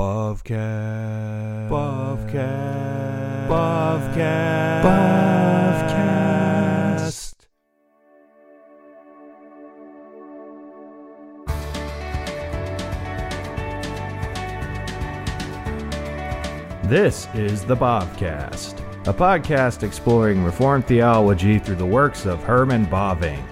Bavcast. Bavcast. Bavcast. Bavcast. This is the Bavcast, a podcast exploring Reformed theology through the works of Herman Bavinck.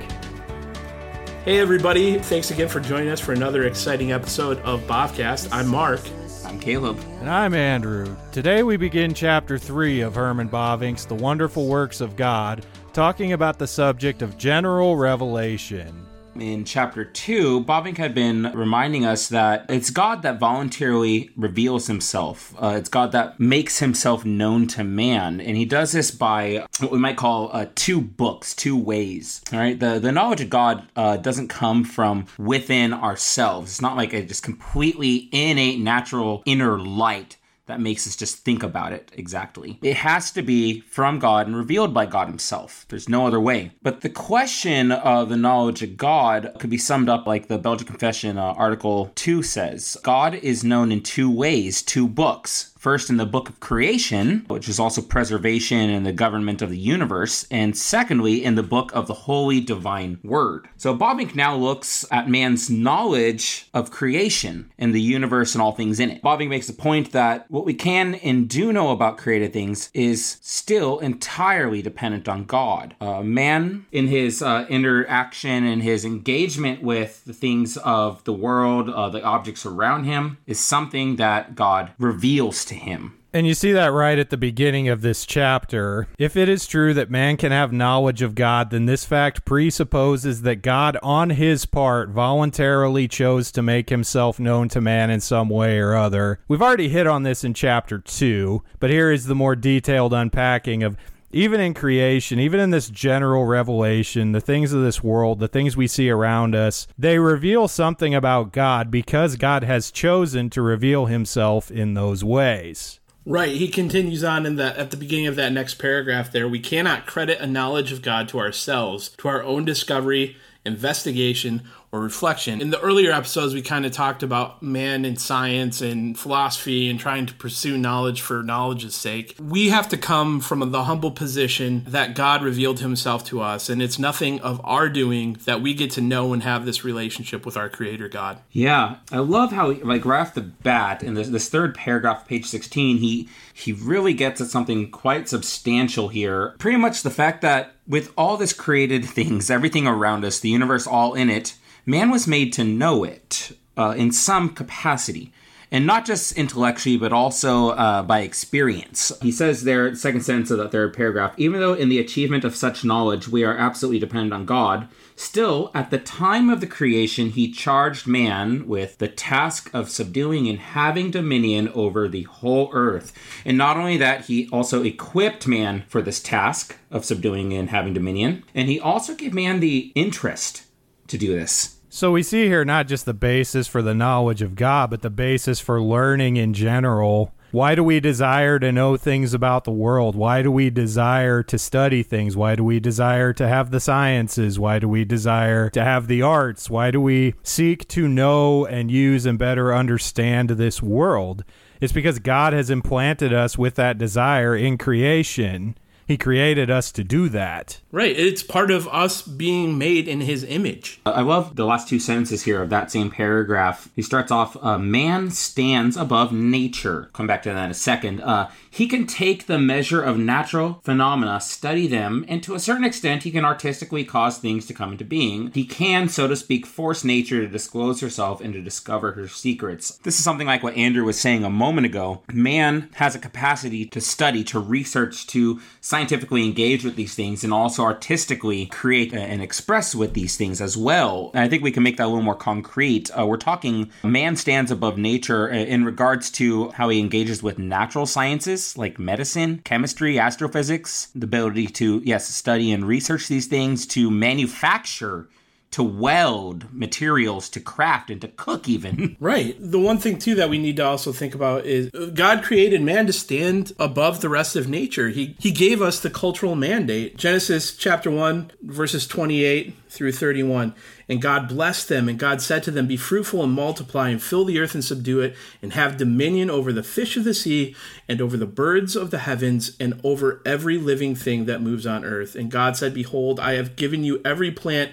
Hey, everybody. Thanks again for joining us for another exciting episode of Bavcast. I'm Mark. I'm Caleb. And I'm Andrew. Today we begin chapter 3 of Herman Bavinck's The Wonderful Works of God, talking about the subject of general revelation. In chapter 2, Bavinck had been reminding us that it's God that voluntarily reveals himself. Uh, it's God that makes himself known to man. And he does this by what we might call uh, two books, two ways. All right. The, the knowledge of God uh, doesn't come from within ourselves. It's not like a just completely innate, natural inner light that makes us just think about it exactly. It has to be from God and revealed by God Himself. There's no other way. But the question of the knowledge of God could be summed up like the Belgic Confession, uh, Article 2 says God is known in two ways, two books. First, in the book of creation, which is also preservation and the government of the universe. And secondly, in the book of the holy divine word. So Bavinck now looks at man's knowledge of creation and the universe and all things in it. Bavinck makes the point that what we can and do know about created things is still entirely dependent on God. Uh, man, in his uh, interaction and his engagement with the things of the world, uh, the objects around him, is something that God reveals to him. And you see that right at the beginning of this chapter. If it is true that man can have knowledge of God, then this fact presupposes that God, on his part, voluntarily chose to make himself known to man in some way or other. We've already hit on this in chapter 2, but here is the more detailed unpacking of even in creation, even in this general revelation, the things of this world, the things we see around us, they reveal something about God because God has chosen to reveal himself in those ways. Right. He continues on in that at the beginning of that next paragraph there. We cannot credit a knowledge of God to ourselves, to our own discovery, investigation, or reflection. In the earlier episodes, we kind of talked about man and science and philosophy and trying to pursue knowledge for knowledge's sake. We have to come from the humble position that God revealed himself to us, and it's nothing of our doing that we get to know and have this relationship with our Creator God. Yeah, I love how, like, right off the bat, in this, this third paragraph, page 16, he, he really gets at something quite substantial here. Pretty much the fact that with all this created things, everything around us, the universe all in it, man was made to know it uh, in some capacity. And not just intellectually, but also uh, by experience. He says there, second sentence of the third paragraph, even though in the achievement of such knowledge we are absolutely dependent on God, still, at the time of the creation, he charged man with the task of subduing and having dominion over the whole earth. And not only that, he also equipped man for this task of subduing and having dominion, and he also gave man the interest to do this. So we see here not just the basis for the knowledge of God, but the basis for learning in general. Why do we desire to know things about the world? Why do we desire to study things? Why do we desire to have the sciences? Why do we desire to have the arts? Why do we seek to know and use and better understand this world? It's because God has implanted us with that desire in creation. He created us to do that. Right. It's part of us being made in his image. I love the last two sentences here of that same paragraph. He starts off, uh, man stands above nature. Come back to that in a second. Uh, he can take the measure of natural phenomena, study them, and to a certain extent, he can artistically cause things to come into being. He can, so to speak, force nature to disclose herself and to discover her secrets. This is something like what Andrew was saying a moment ago. Man has a capacity to study, to research, to scientifically engage with these things, and also artistically create and express with these things as well. And I think we can make that a little more concrete. Uh, we're talking man stands above nature in regards to how he engages with natural sciences like medicine, chemistry, astrophysics, the ability to, yes, study and research these things, to manufacture to weld materials to craft and to cook even. Right. The one thing too that we need to also think about is uh, god created man to stand above the rest of nature. He he gave us the cultural mandate. Genesis chapter 1 verses 28 through 31 and god blessed them and god said to them be fruitful and multiply and fill the earth and subdue it and have dominion over the fish of the sea and over the birds of the heavens and over every living thing that moves on earth. And god said behold i have given you every plant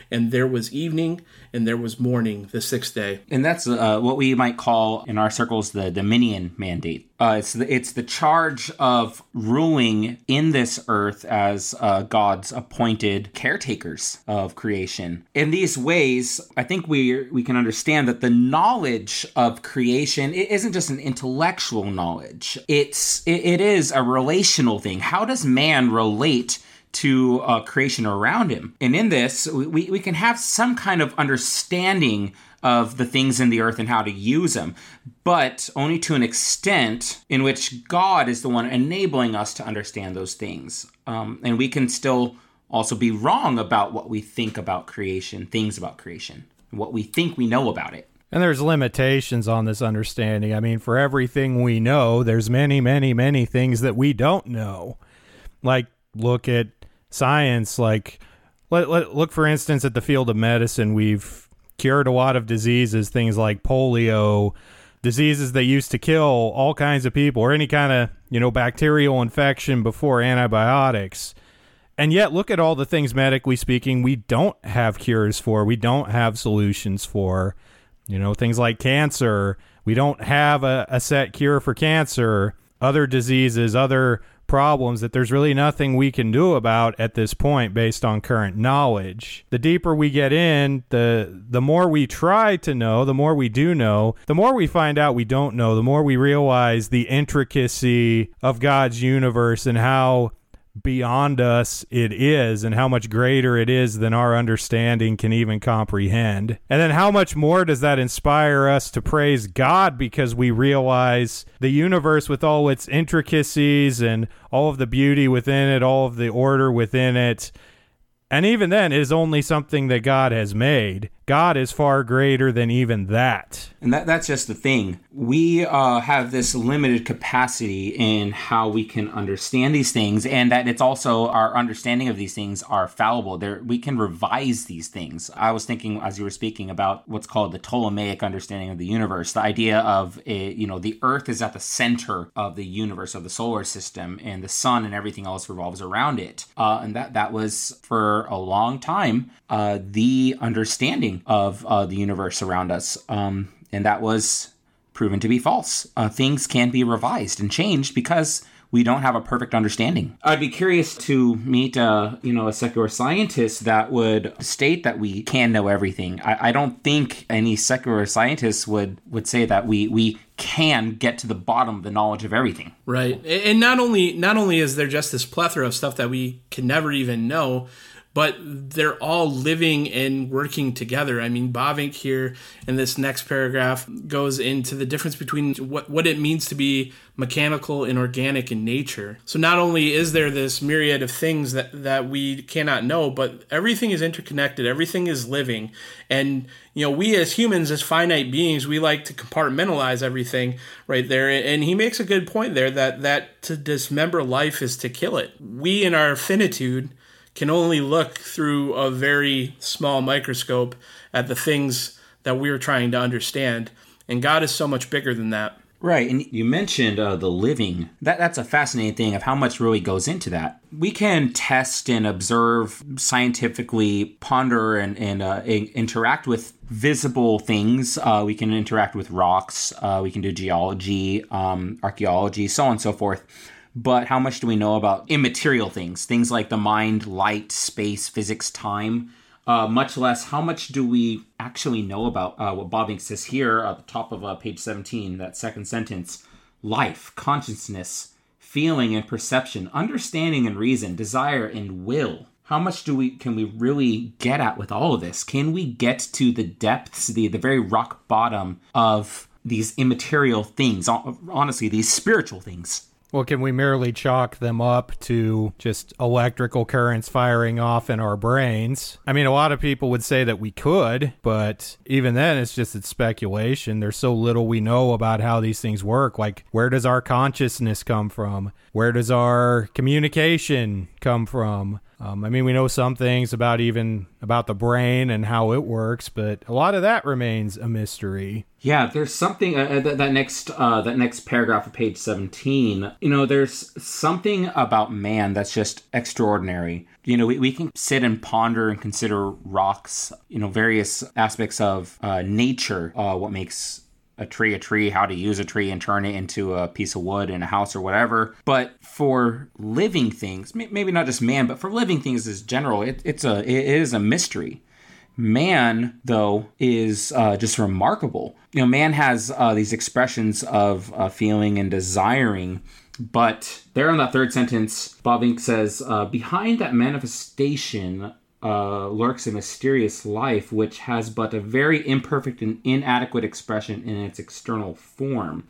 And there was evening, and there was morning the sixth day. And that's uh, what we might call in our circles the dominion mandate. Uh, it's the, it's the charge of ruling in this earth as uh, God's appointed caretakers of creation. In these ways, I think we we can understand that the knowledge of creation it isn't just an intellectual knowledge. It's it, it is a relational thing. How does man relate? To uh, creation around him. And in this, we, we can have some kind of understanding of the things in the earth and how to use them, but only to an extent in which God is the one enabling us to understand those things. Um, and we can still also be wrong about what we think about creation, things about creation, what we think we know about it. And there's limitations on this understanding. I mean, for everything we know, there's many, many, many things that we don't know. Like, look at science like let, let, look for instance at the field of medicine. We've cured a lot of diseases things like polio diseases that used to kill all kinds of people or any kind of you know bacterial infection before antibiotics. And yet look at all the things medically speaking we don't have cures for we don't have solutions for. You know things like cancer we don't have a, a set cure for cancer other diseases other problems that there's really nothing we can do about at this point based on current knowledge. The deeper we get in, the the more we try to know, the more we do know, the more we find out we don't know, the more we realize the intricacy of God's universe and how beyond us it is and how much greater it is than our understanding can even comprehend. And then how much more does that inspire us to praise God because we realize the universe with all its intricacies and all of the beauty within it, all of the order within it, and even then, it is only something that God has made. God is far greater than even that. And that, that's just the thing. We uh, have this limited capacity in how we can understand these things, and that it's also our understanding of these things are fallible. There, we can revise these things. I was thinking as you were speaking about what's called the Ptolemaic understanding of the universe, the idea of a, you know the Earth is at the center of the universe of the solar system, and the sun and everything else revolves around it. Uh, and that that was for a long time uh, the understanding of uh, the universe around us. Um, and that was proven to be false. Uh, things can be revised and changed because we don't have a perfect understanding. I'd be curious to meet, uh, you know, a secular scientist that would state that we can know everything. I, I don't think any secular scientist would would say that we we can get to the bottom of the knowledge of everything. Right, and not only not only is there just this plethora of stuff that we can never even know but they're all living and working together. I mean, Bavinck here in this next paragraph goes into the difference between what, what it means to be mechanical and organic in nature. So not only is there this myriad of things that, that we cannot know, but everything is interconnected, everything is living. And, you know, we as humans, as finite beings, we like to compartmentalize everything right there. And he makes a good point there that, that to dismember life is to kill it. We in our finitude can only look through a very small microscope at the things that we're trying to understand. And God is so much bigger than that. Right, and you mentioned uh, the living. That that's a fascinating thing of how much really goes into that. We can test and observe, scientifically ponder and and uh, interact with visible things. Uh, we can interact with rocks. Uh, we can do geology, um, archaeology, so on and so forth but how much do we know about immaterial things, things like the mind, light, space, physics, time? Uh, much less, how much do we actually know about uh, what Bavinck says here at the top of uh, page 17, that second sentence life, consciousness, feeling and perception, understanding and reason, desire and will. How much do we can we really get at with all of this? Can we get to the depths, the the very rock bottom of these immaterial things, honestly, these spiritual things? Well, can we merely chalk them up to just electrical currents firing off in our brains? I mean, a lot of people would say that we could, but even then, it's just it's speculation. There's so little we know about how these things work. Like, where does our consciousness come from? Where does our communication come from? Um, I mean, we know some things about even about the brain and how it works, but a lot of that remains a mystery. Yeah, there's something uh, that, that next uh, that next paragraph of page 17. You know, there's something about man that's just extraordinary. You know, we, we can sit and ponder and consider rocks. You know, various aspects of uh, nature, uh, what makes a tree a tree, how to use a tree and turn it into a piece of wood in a house or whatever. But for living things, maybe not just man, but for living things as general, it, it's a it is a mystery. Man, though, is uh, just remarkable. You know, man has uh, these expressions of uh, feeling and desiring but there in that third sentence, Bavinck says, uh, behind that manifestation uh, lurks a mysterious life which has but a very imperfect and inadequate expression in its external form.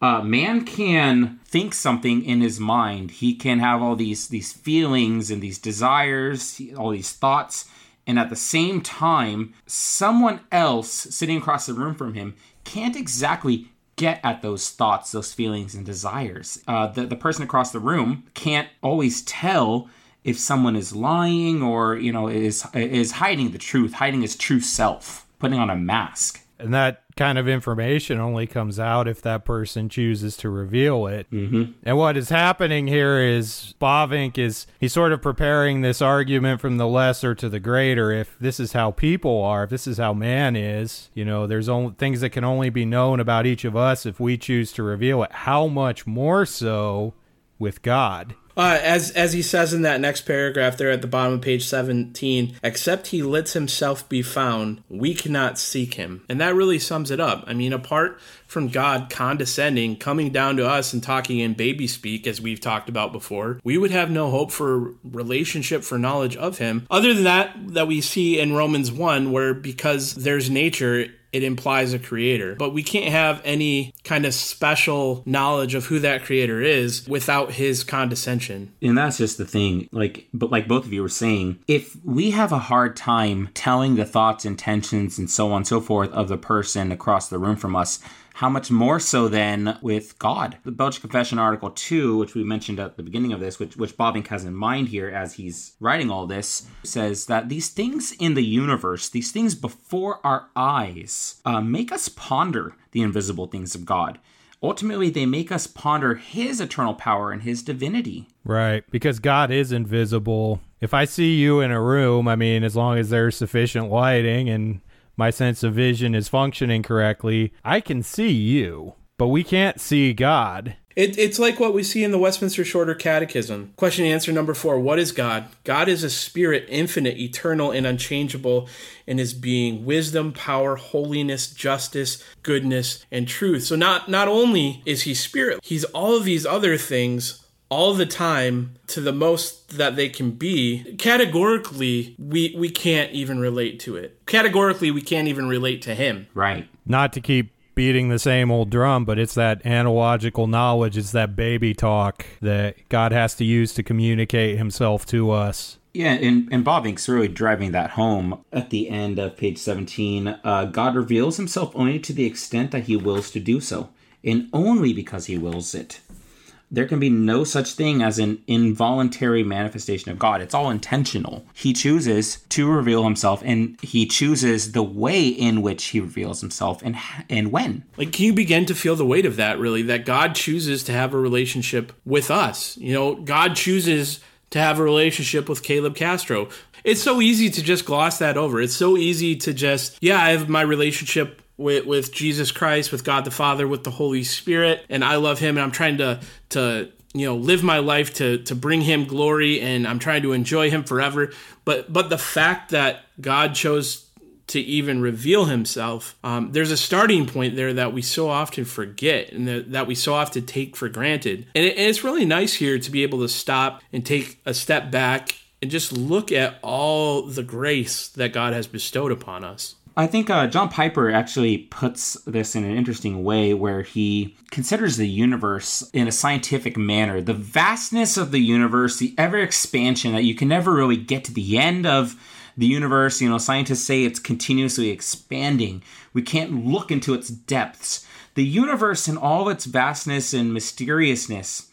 Uh, man can think something in his mind. He can have all these these feelings and these desires, all these thoughts, and at the same time, someone else sitting across the room from him can't exactly get at those thoughts, those feelings, and desires. Uh, the the person across the room can't always tell if someone is lying or you know is is hiding the truth, hiding his true self, putting on a mask. And that kind of information only comes out if that person chooses to reveal it. Mm-hmm. And what is happening here is Bavinck is he's sort of preparing this argument from the lesser to the greater. If this is how people are, if this is how man is, you know, there's only things that can only be known about each of us if we choose to reveal it. How much more so with God? Uh, as as he says in that next paragraph there at the bottom of page 17, except he lets himself be found, we cannot seek him. And that really sums it up. I mean, apart from God condescending, coming down to us and talking in baby speak, as we've talked about before, we would have no hope for relationship, for knowledge of him. Other than that, that we see in Romans 1, where because there's nature, it implies a creator. But we can't have any kind of special knowledge of who that creator is without his condescension. And that's just the thing. Like but like both of you were saying, if we have a hard time telling the thoughts, intentions, and so on and so forth of the person across the room from us, how much more so then with God? The Belgic Confession Article 2, which we mentioned at the beginning of this, which, which Bavinck has in mind here as he's writing all this, says that these things in the universe, these things before our eyes, uh, make us ponder the invisible things of God. Ultimately, they make us ponder his eternal power and his divinity. Right, because God is invisible. If I see you in a room, I mean, as long as there's sufficient lighting and my sense of vision is functioning correctly, I can see you, but we can't see God. It, it's like what we see in the Westminster Shorter Catechism. Question and answer number four What is God? God is a spirit, infinite, eternal, and unchangeable in his being wisdom, power, holiness, justice, goodness, and truth. So, not, not only is he spirit, he's all of these other things all the time to the most that they can be categorically we we can't even relate to it categorically we can't even relate to him right not to keep beating the same old drum but it's that analogical knowledge it's that baby talk that god has to use to communicate himself to us yeah, and, and Bavinck's really driving that home at the end of page 17. Uh, God reveals himself only to the extent that he wills to do so, and only because he wills it there can be no such thing as an involuntary manifestation of God. It's all intentional. He chooses to reveal himself and he chooses the way in which he reveals himself and and when. Like can you begin to feel the weight of that really that God chooses to have a relationship with us. You know, God chooses to have a relationship with Caleb Castro. It's so easy to just gloss that over. It's so easy to just, yeah, I have my relationship with, with Jesus Christ, with God the Father, with the Holy Spirit, and I love Him, and I'm trying to to you know live my life to to bring Him glory, and I'm trying to enjoy Him forever. But but the fact that God chose to even reveal himself, um, there's a starting point there that we so often forget and that, that we so often take for granted. And, it, and it's really nice here to be able to stop and take a step back and just look at all the grace that God has bestowed upon us. I think uh, John Piper actually puts this in an interesting way where he considers the universe in a scientific manner. The vastness of the universe, the ever expansion that you can never really get to the end of the universe. You know, scientists say it's continuously expanding. We can't look into its depths. The universe, in all its vastness and mysteriousness,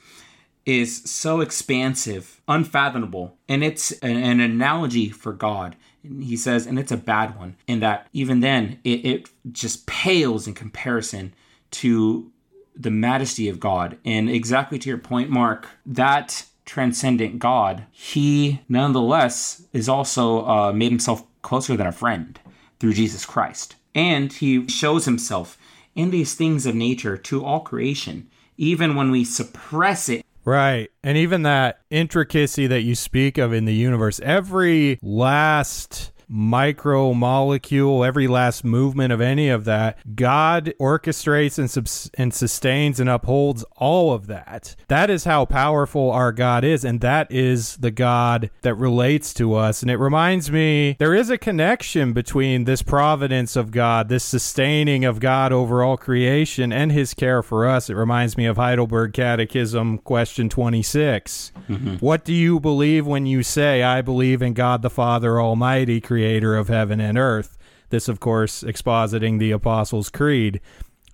is so expansive, unfathomable, and it's an, an analogy for God. He says, and it's a bad one, in that even then it, it just pales in comparison to the majesty of God. And exactly to your point, Mark, that transcendent God, he nonetheless is also uh, made himself closer than a friend through Jesus Christ. And he shows himself in these things of nature to all creation, even when we suppress it Right. And even that intricacy that you speak of in the universe, every last micro molecule, every last movement of any of that, God orchestrates and, subs- and sustains and upholds all of that. That is how powerful our God is, and that is the God that relates to us. And it reminds me there is a connection between this providence of God, this sustaining of God over all creation, and his care for us. It reminds me of Heidelberg Catechism, question 26. Mm-hmm. What do you believe when you say, I believe in God the Father Almighty, creator of heaven and earth. This, of course, expositing the Apostles' Creed.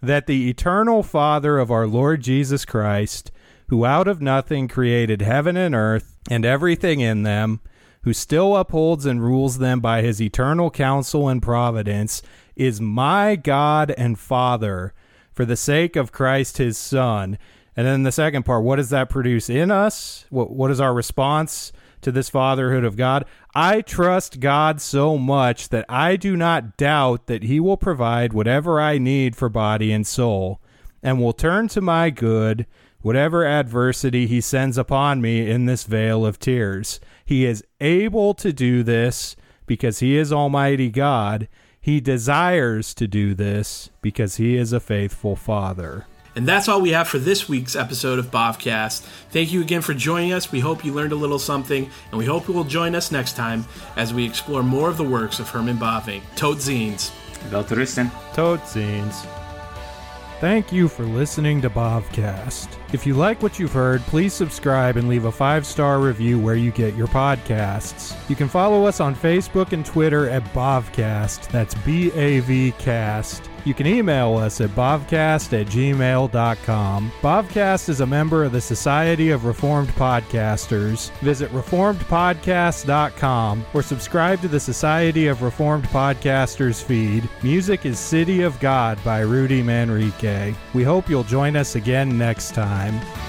That the eternal Father of our Lord Jesus Christ, who out of nothing created heaven and earth and everything in them, who still upholds and rules them by his eternal counsel and providence, is my God and Father, for the sake of Christ his Son. And then the second part, what does that produce in us? What what is our response? To this fatherhood of God. I trust God so much that I do not doubt that He will provide whatever I need for body and soul, and will turn to my good whatever adversity He sends upon me in this vale of tears. He is able to do this because He is Almighty God. He desires to do this because He is a faithful Father. And that's all we have for this week's episode of Bavcast. Thank you again for joining us. We hope you learned a little something, and we hope you will join us next time as we explore more of the works of Herman Bavinck. Tot Zines. Welterusten. Tot Zines. Thank you for listening to Bavcast. If you like what you've heard, please subscribe and leave a five star review where you get your podcasts. You can follow us on Facebook and Twitter at Bavcast. That's B A V Cast. You can email us at bavcast at gmail.com. Bavcast is a member of the Society of Reformed Podcasters. Visit reformedpodcast.com or subscribe to the Society of Reformed Podcasters feed. Music is City of God by Rudy Manrique. We hope you'll join us again next time.